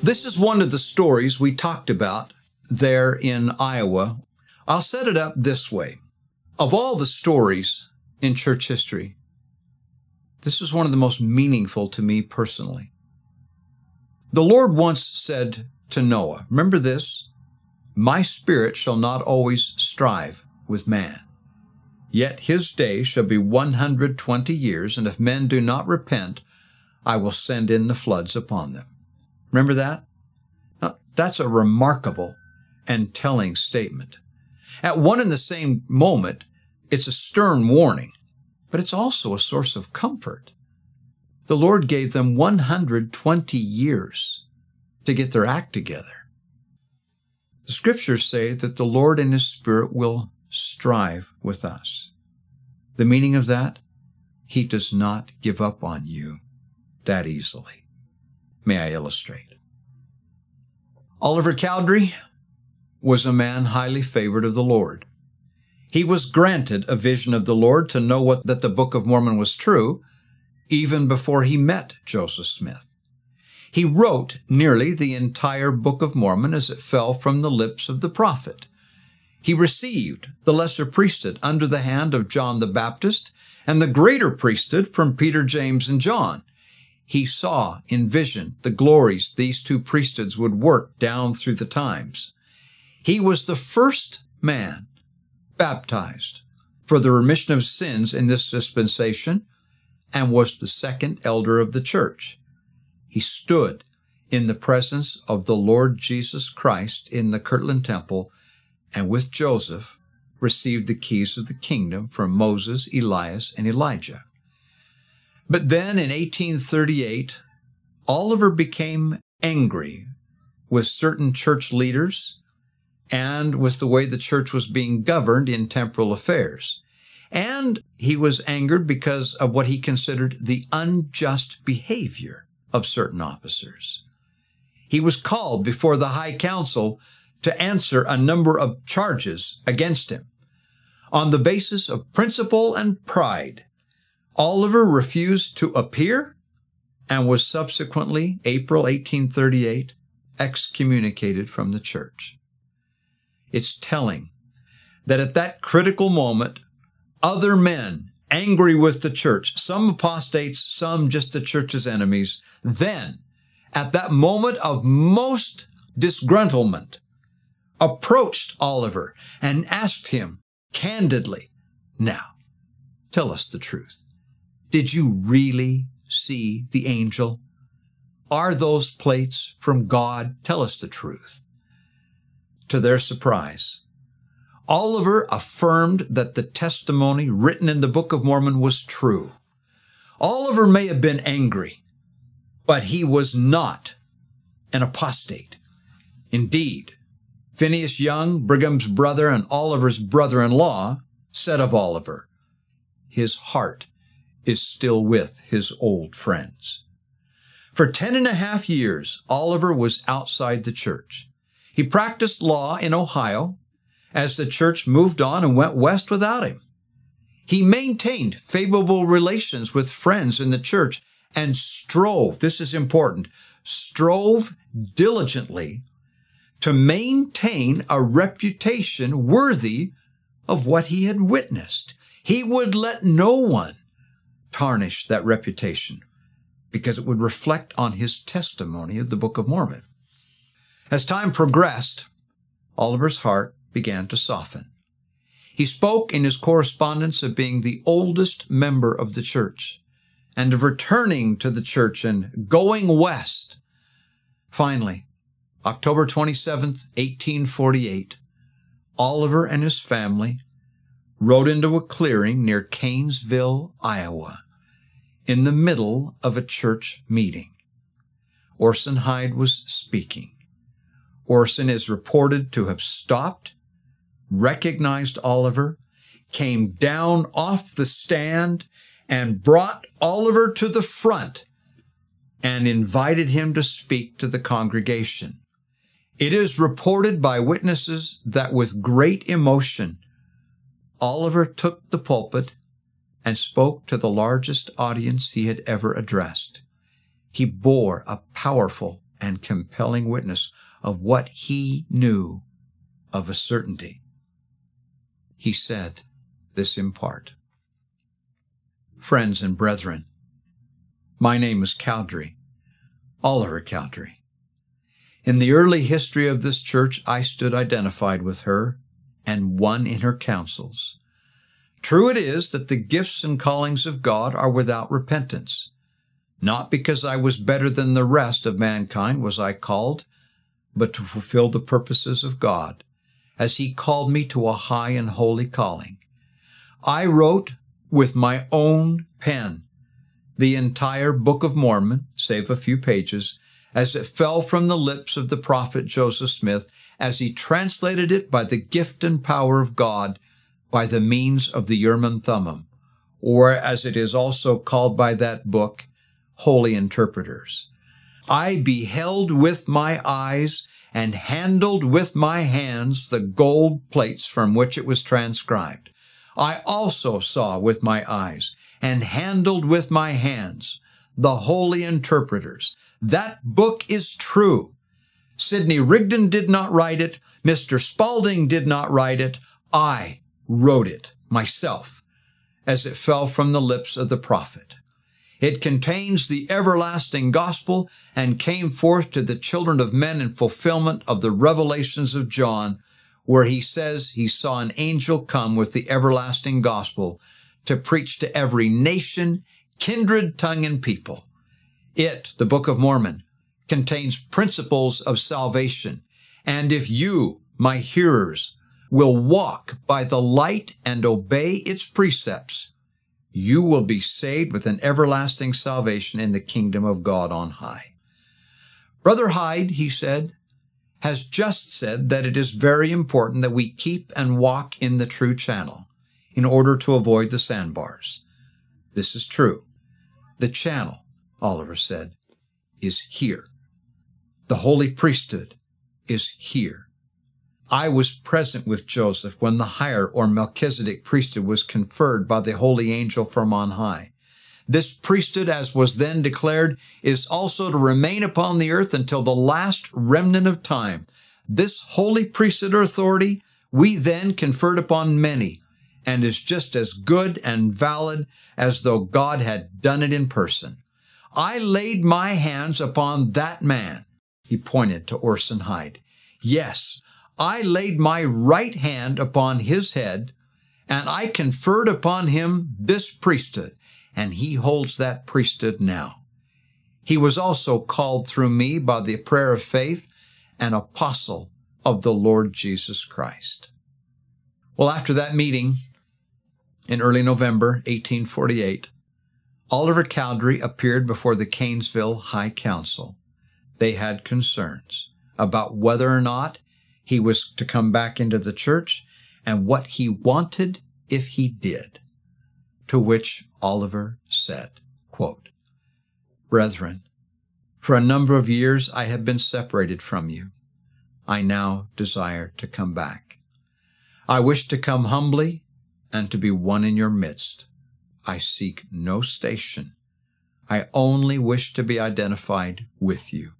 This is one of the stories we talked about there in Iowa. I'll set it up this way. Of all the stories in church history, this is one of the most meaningful to me personally. The Lord once said to Noah, Remember this? My spirit shall not always strive with man. Yet his day shall be 120 years, and if men do not repent, I will send in the floods upon them. Remember that? Now, that's a remarkable and telling statement. At one and the same moment, it's a stern warning, but it's also a source of comfort. The Lord gave them 120 years to get their act together. The scriptures say that the Lord and His Spirit will strive with us. The meaning of that? He does not give up on you that easily. May I illustrate? Oliver Cowdery was a man highly favored of the Lord. He was granted a vision of the Lord to know what, that the Book of Mormon was true, even before he met Joseph Smith. He wrote nearly the entire Book of Mormon as it fell from the lips of the prophet. He received the lesser priesthood under the hand of John the Baptist and the greater priesthood from Peter, James, and John he saw in vision the glories these two priesthoods would work down through the times. He was the first man baptized for the remission of sins in this dispensation and was the second elder of the church. He stood in the presence of the Lord Jesus Christ in the Kirtland Temple and with Joseph received the keys of the kingdom from Moses, Elias, and Elijah. But then in 1838, Oliver became angry with certain church leaders and with the way the church was being governed in temporal affairs. And he was angered because of what he considered the unjust behavior of certain officers. He was called before the High Council to answer a number of charges against him on the basis of principle and pride. Oliver refused to appear and was subsequently, April 1838, excommunicated from the church. It's telling that at that critical moment, other men angry with the church, some apostates, some just the church's enemies, then, at that moment of most disgruntlement, approached Oliver and asked him candidly, Now, tell us the truth. Did you really see the angel? Are those plates from God? Tell us the truth. To their surprise, Oliver affirmed that the testimony written in the Book of Mormon was true. Oliver may have been angry, but he was not an apostate. Indeed, Phineas Young, Brigham's brother and Oliver's brother in law, said of Oliver, his heart is still with his old friends. For ten and a half years, Oliver was outside the church. He practiced law in Ohio as the church moved on and went west without him. He maintained favorable relations with friends in the church and strove, this is important, strove diligently to maintain a reputation worthy of what he had witnessed. He would let no one tarnish that reputation because it would reflect on his testimony of the Book of Mormon. As time progressed, Oliver's heart began to soften. He spoke in his correspondence of being the oldest member of the church and of returning to the church and going west. Finally, October 27th, 1848, Oliver and his family rode into a clearing near Kanesville, Iowa, in the middle of a church meeting. Orson Hyde was speaking. Orson is reported to have stopped, recognized Oliver, came down off the stand, and brought Oliver to the front and invited him to speak to the congregation. It is reported by witnesses that with great emotion, Oliver took the pulpit and spoke to the largest audience he had ever addressed. He bore a powerful and compelling witness of what he knew of a certainty. He said this in part. Friends and brethren, my name is Cowdery, Oliver Cowdery. In the early history of this church, I stood identified with her and one in her councils. True it is that the gifts and callings of God are without repentance. Not because I was better than the rest of mankind was I called, but to fulfill the purposes of God, as He called me to a high and holy calling. I wrote with my own pen the entire Book of Mormon, save a few pages, as it fell from the lips of the prophet Joseph Smith, as he translated it by the gift and power of God by the means of the Urim Thummim, or as it is also called by that book, Holy Interpreters. I beheld with my eyes and handled with my hands the gold plates from which it was transcribed. I also saw with my eyes and handled with my hands the holy interpreters. That book is true. Sidney Rigdon did not write it. Mr. Spaulding did not write it. I wrote it myself as it fell from the lips of the prophet. It contains the everlasting gospel and came forth to the children of men in fulfillment of the revelations of John, where he says he saw an angel come with the everlasting gospel to preach to every nation, kindred, tongue, and people. It, the Book of Mormon, contains principles of salvation. And if you, my hearers, will walk by the light and obey its precepts, you will be saved with an everlasting salvation in the kingdom of God on high. Brother Hyde, he said, has just said that it is very important that we keep and walk in the true channel in order to avoid the sandbars. This is true. The channel, Oliver said, is here. The holy priesthood is here. I was present with Joseph when the higher or Melchizedek priesthood was conferred by the holy angel from on high. This priesthood, as was then declared, is also to remain upon the earth until the last remnant of time. This holy priesthood or authority we then conferred upon many and is just as good and valid as though God had done it in person. I laid my hands upon that man. He pointed to Orson Hyde. Yes, I laid my right hand upon his head, and I conferred upon him this priesthood, and he holds that priesthood now. He was also called through me by the prayer of faith an apostle of the Lord Jesus Christ. Well, after that meeting in early November 1848, Oliver Cowdery appeared before the Kanesville High Council. They had concerns about whether or not he was to come back into the church and what he wanted if he did. To which Oliver said, quote, Brethren, for a number of years I have been separated from you. I now desire to come back. I wish to come humbly and to be one in your midst. I seek no station. I only wish to be identified with you.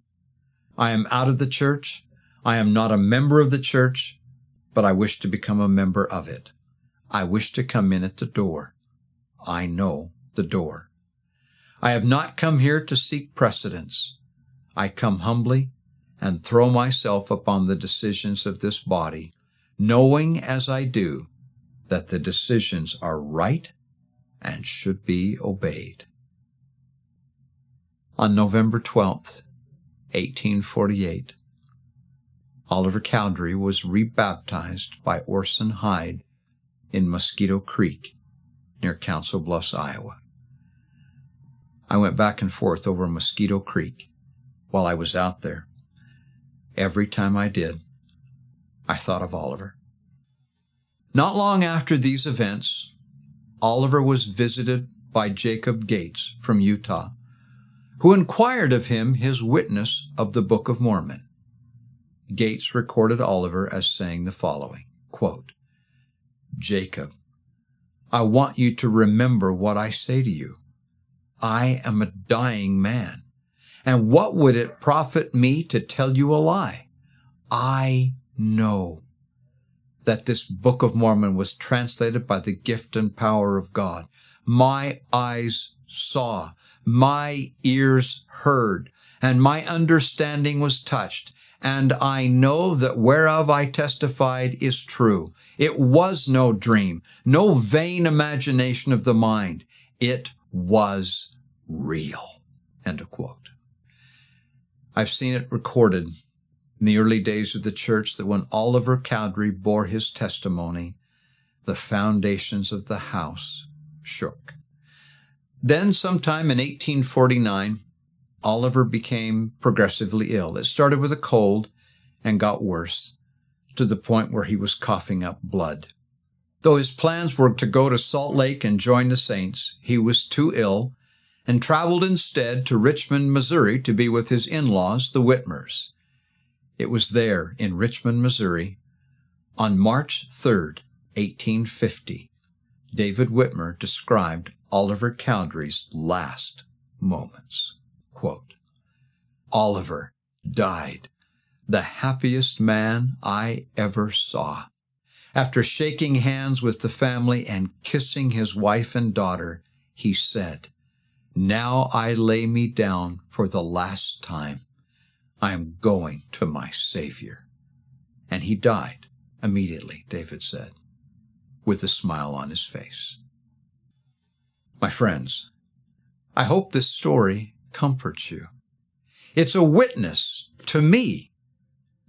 I am out of the church I am not a member of the church, but I wish to become a member of it. I wish to come in at the door. I know the door. I have not come here to seek precedence. I come humbly and throw myself upon the decisions of this body, knowing as I do that the decisions are right and should be obeyed. On November 12th, 1848, Oliver Cowdery was rebaptized by Orson Hyde in Mosquito Creek near Council Bluffs, Iowa. I went back and forth over Mosquito Creek while I was out there. Every time I did, I thought of Oliver. Not long after these events, Oliver was visited by Jacob Gates from Utah, who inquired of him his witness of the Book of Mormon. Gates recorded Oliver as saying the following quote, Jacob, I want you to remember what I say to you. I am a dying man. And what would it profit me to tell you a lie? I know that this Book of Mormon was translated by the gift and power of God. My eyes saw, my ears heard, and my understanding was touched. And I know that whereof I testified is true. It was no dream, no vain imagination of the mind. It was real. End of quote. I've seen it recorded in the early days of the church that when Oliver Cowdery bore his testimony, the foundations of the house shook. Then, sometime in 1849, Oliver became progressively ill. It started with a cold and got worse to the point where he was coughing up blood. Though his plans were to go to Salt Lake and join the saints, he was too ill and traveled instead to Richmond, Missouri to be with his in-laws, the Whitmers. It was there in Richmond, Missouri, on March 3rd, 1850, David Whitmer described Oliver Cowdery's last moments. Quote, Oliver died, the happiest man I ever saw. After shaking hands with the family and kissing his wife and daughter, he said, Now I lay me down for the last time. I am going to my Savior. And he died immediately, David said, with a smile on his face. My friends, I hope this story comforts you. It's a witness to me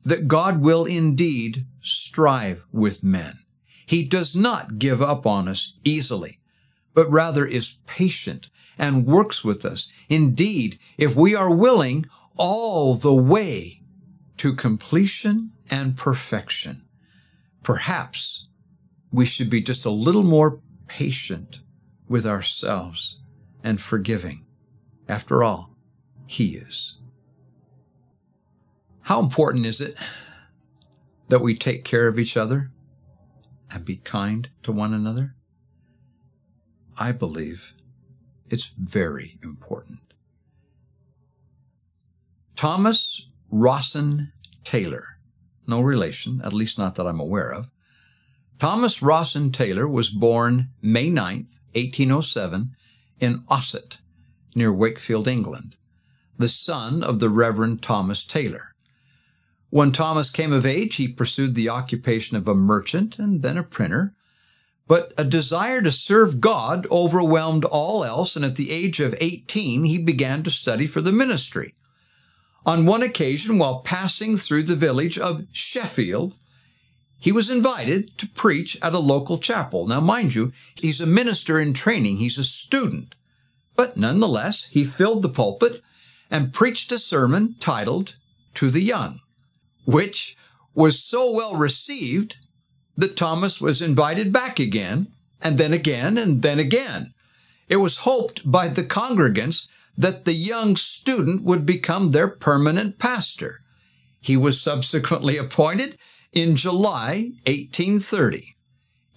that God will indeed strive with men. He does not give up on us easily, but rather is patient and works with us. Indeed, if we are willing, all the way to completion and perfection. Perhaps we should be just a little more patient with ourselves and forgiving. After all, He is. How important is it that we take care of each other and be kind to one another? I believe it's very important. Thomas Rawson Taylor, no relation, at least not that I'm aware of. Thomas Rawson Taylor was born May 9th, 1807, in Ossett, near Wakefield, England, the son of the Reverend Thomas Taylor. When Thomas came of age, he pursued the occupation of a merchant and then a printer, but a desire to serve God overwhelmed all else, and at the age of 18, he began to study for the ministry. On one occasion, while passing through the village of Sheffield, he was invited to preach at a local chapel. Now, mind you, he's a minister in training, he's a student. But nonetheless, he filled the pulpit and preached a sermon titled To the Young, which was so well received that Thomas was invited back again, and then again, and then again. It was hoped by the congregants that the young student would become their permanent pastor. He was subsequently appointed in July 1830.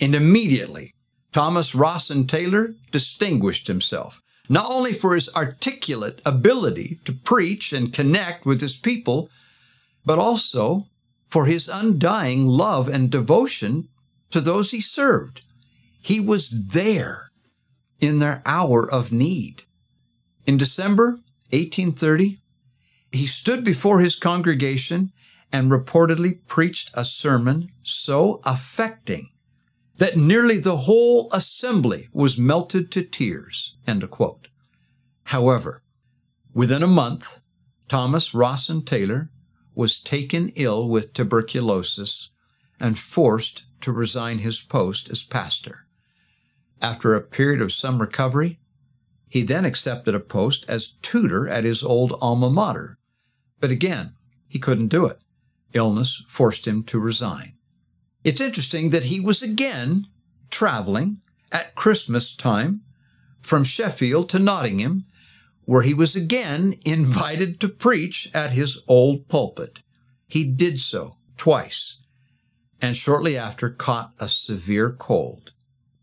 And immediately, Thomas Rawson Taylor distinguished himself, not only for his articulate ability to preach and connect with his people, but also for his undying love and devotion to those he served. He was there in their hour of need. In December 1830, he stood before his congregation and reportedly preached a sermon so affecting that nearly the whole assembly was melted to tears. However, within a month, Thomas Rawson Taylor was taken ill with tuberculosis and forced to resign his post as pastor. After a period of some recovery, he then accepted a post as tutor at his old alma mater, But again, he couldn't do it. Illness forced him to resign. It's interesting that he was again traveling at Christmas time from Sheffield to Nottingham, where he was again invited to preach at his old pulpit. He did so twice, and shortly after caught a severe cold.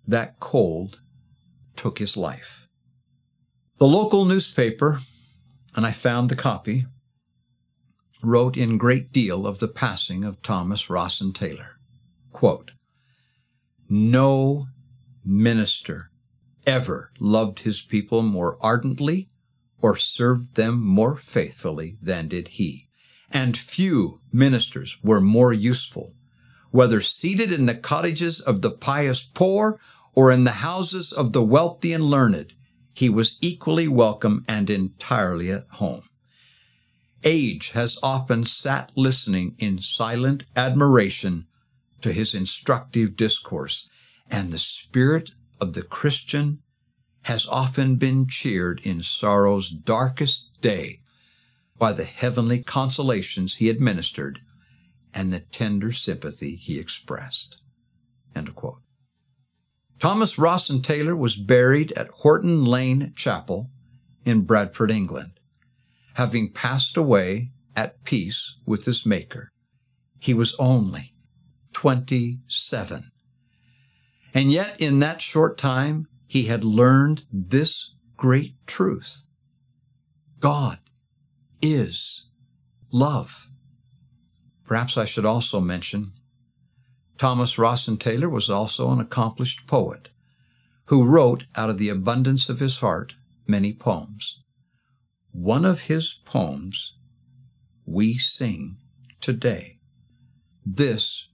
That cold took his life. The local newspaper, and I found the copy, wrote in great deal of the passing of Thomas Rawson Taylor. Quote, no minister ever loved his people more ardently or served them more faithfully than did he. And few ministers were more useful, whether seated in the cottages of the pious poor or in the houses of the wealthy and learned. He was equally welcome and entirely at home. Age has often sat listening in silent admiration to his instructive discourse, and the spirit of the Christian has often been cheered in sorrow's darkest day by the heavenly consolations he administered and the tender sympathy he expressed. Thomas Rawson Taylor was buried at Horton Lane Chapel in Bradford, England, having passed away at peace with his Maker. He was only 27. And yet, in that short time, he had learned this great truth God is love. Perhaps I should also mention Thomas Rawson Taylor was also an accomplished poet who wrote out of the abundance of his heart many poems. One of his poems we sing today. This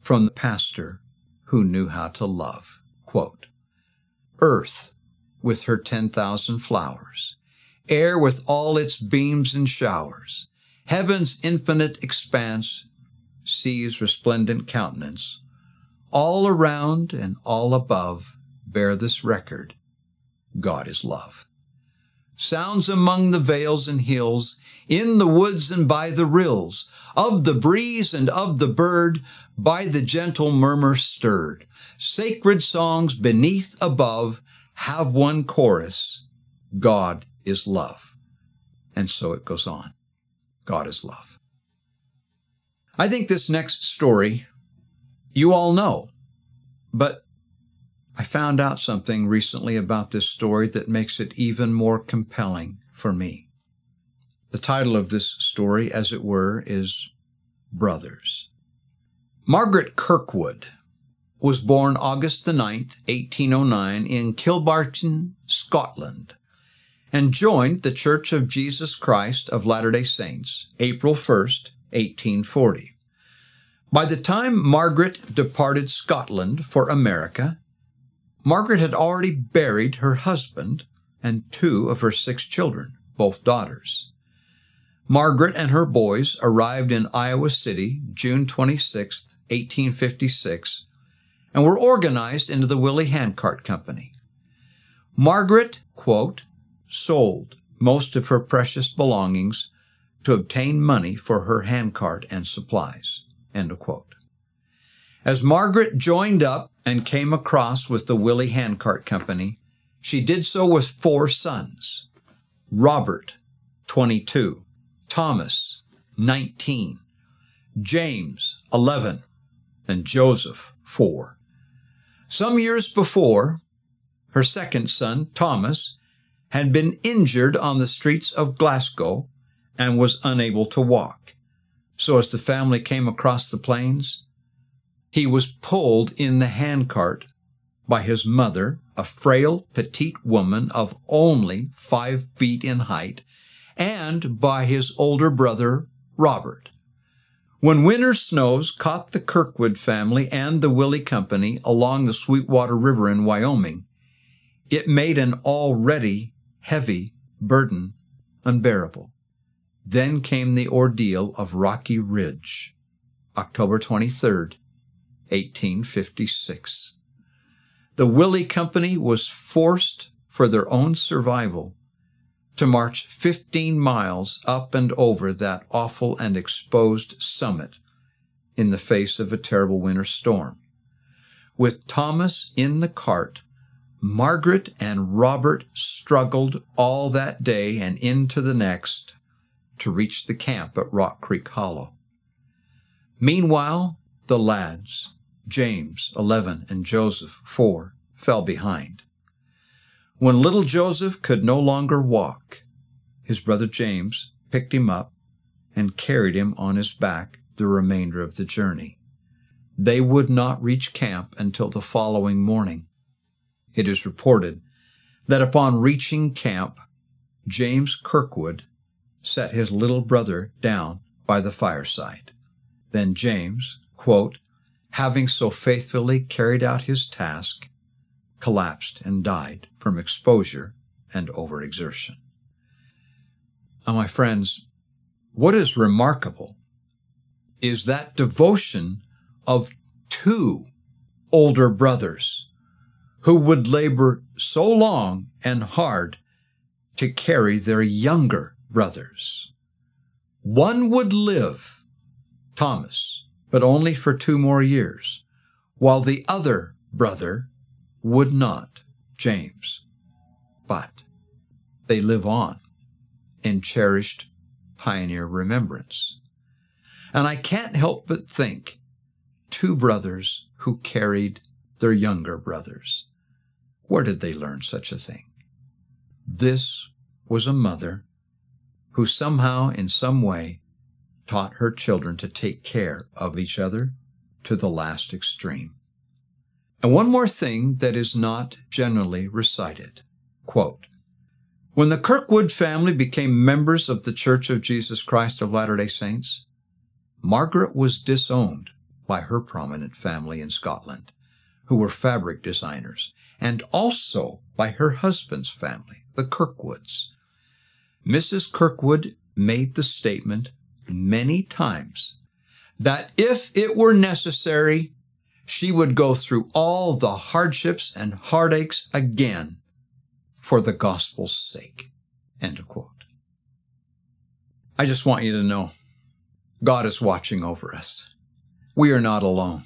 from the pastor who knew how to love. Quote, Earth with her 10,000 flowers, air with all its beams and showers, heaven's infinite expanse, sea's resplendent countenance, all around and all above bear this record God is love. Sounds among the vales and hills, in the woods and by the rills, of the breeze and of the bird, by the gentle murmur stirred. Sacred songs beneath, above, have one chorus God is love. And so it goes on. God is love. I think this next story you all know, but I found out something recently about this story that makes it even more compelling for me. The title of this story, as it were, is Brothers. Margaret Kirkwood was born August the 9th, 1809 in Kilbarchan, Scotland, and joined the Church of Jesus Christ of Latter-day Saints April 1st, 1840. By the time Margaret departed Scotland for America, Margaret had already buried her husband and two of her six children, both daughters. Margaret and her boys arrived in Iowa City June 26, 1856, and were organized into the Willie Handcart Company. Margaret, quote, sold most of her precious belongings to obtain money for her handcart and supplies. As Margaret joined up and came across with the Willie Handcart Company, she did so with four sons. Robert, 22, Thomas, 19, James, 11, and Joseph, 4. Some years before, her second son, Thomas, had been injured on the streets of Glasgow and was unable to walk. So as the family came across the plains, he was pulled in the handcart by his mother, a frail, petite woman of only five feet in height, and by his older brother, Robert. When winter snows caught the Kirkwood family and the Willie Company along the Sweetwater River in Wyoming, it made an already heavy burden unbearable. Then came the ordeal of Rocky Ridge, October 23, 1856. The Willie Company was forced for their own survival to march 15 miles up and over that awful and exposed summit in the face of a terrible winter storm. With Thomas in the cart, Margaret and Robert struggled all that day and into the next to reach the camp at Rock Creek Hollow. Meanwhile, the lads, James, 11, and Joseph, 4, fell behind. When little Joseph could no longer walk, his brother James picked him up and carried him on his back the remainder of the journey. They would not reach camp until the following morning. It is reported that upon reaching camp, James Kirkwood set his little brother down by the fireside. Then James, quote, having so faithfully carried out his task, collapsed and died from exposure and overexertion. Now, my friends, what is remarkable is that devotion of two older brothers who would labor so long and hard to carry their younger brothers. One would live, Thomas, but only for two more years, while the other brother would not, James. But they live on in cherished pioneer remembrance. And I can't help but think two brothers who carried their younger brothers. Where did they learn such a thing? This was a mother who somehow, in some way, taught her children to take care of each other to the last extreme. And one more thing that is not generally recited. Quote, when the Kirkwood family became members of the Church of Jesus Christ of Latter-day Saints, Margaret was disowned by her prominent family in Scotland, who were fabric designers, and also by her husband's family, the Kirkwoods. Mrs. Kirkwood made the statement many times that if it were necessary, she would go through all the hardships and heartaches again for the gospel's sake. End of quote. I just want you to know God is watching over us. We are not alone.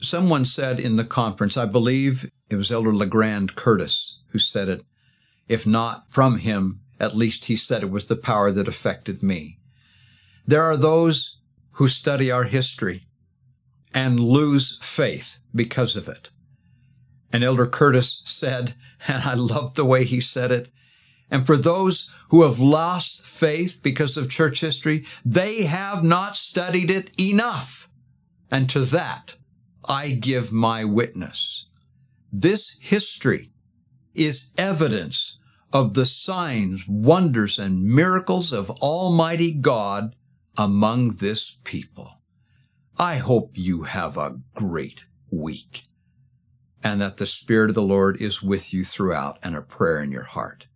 Someone said in the conference, I believe it was Elder LeGrand Curtis who said it. If not from him, at least he said it was the power that affected me. There are those who study our history and lose faith because of it. And Elder Curtis said, and I loved the way he said it, and for those who have lost faith because of church history, they have not studied it enough. And to that, I give my witness. This history is evidence of the signs, wonders, and miracles of Almighty God among this people. I hope you have a great week and that the Spirit of the Lord is with you throughout and a prayer in your heart.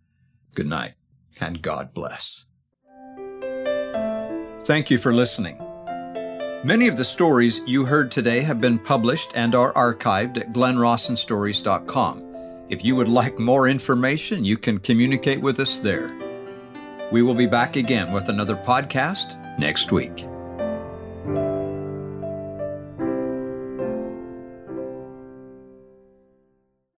Good night and God bless. Thank you for listening. Many of the stories you heard today have been published and are archived at glennrawsonstories.com. If you would like more information, you can communicate with us there. We will be back again with another podcast next week.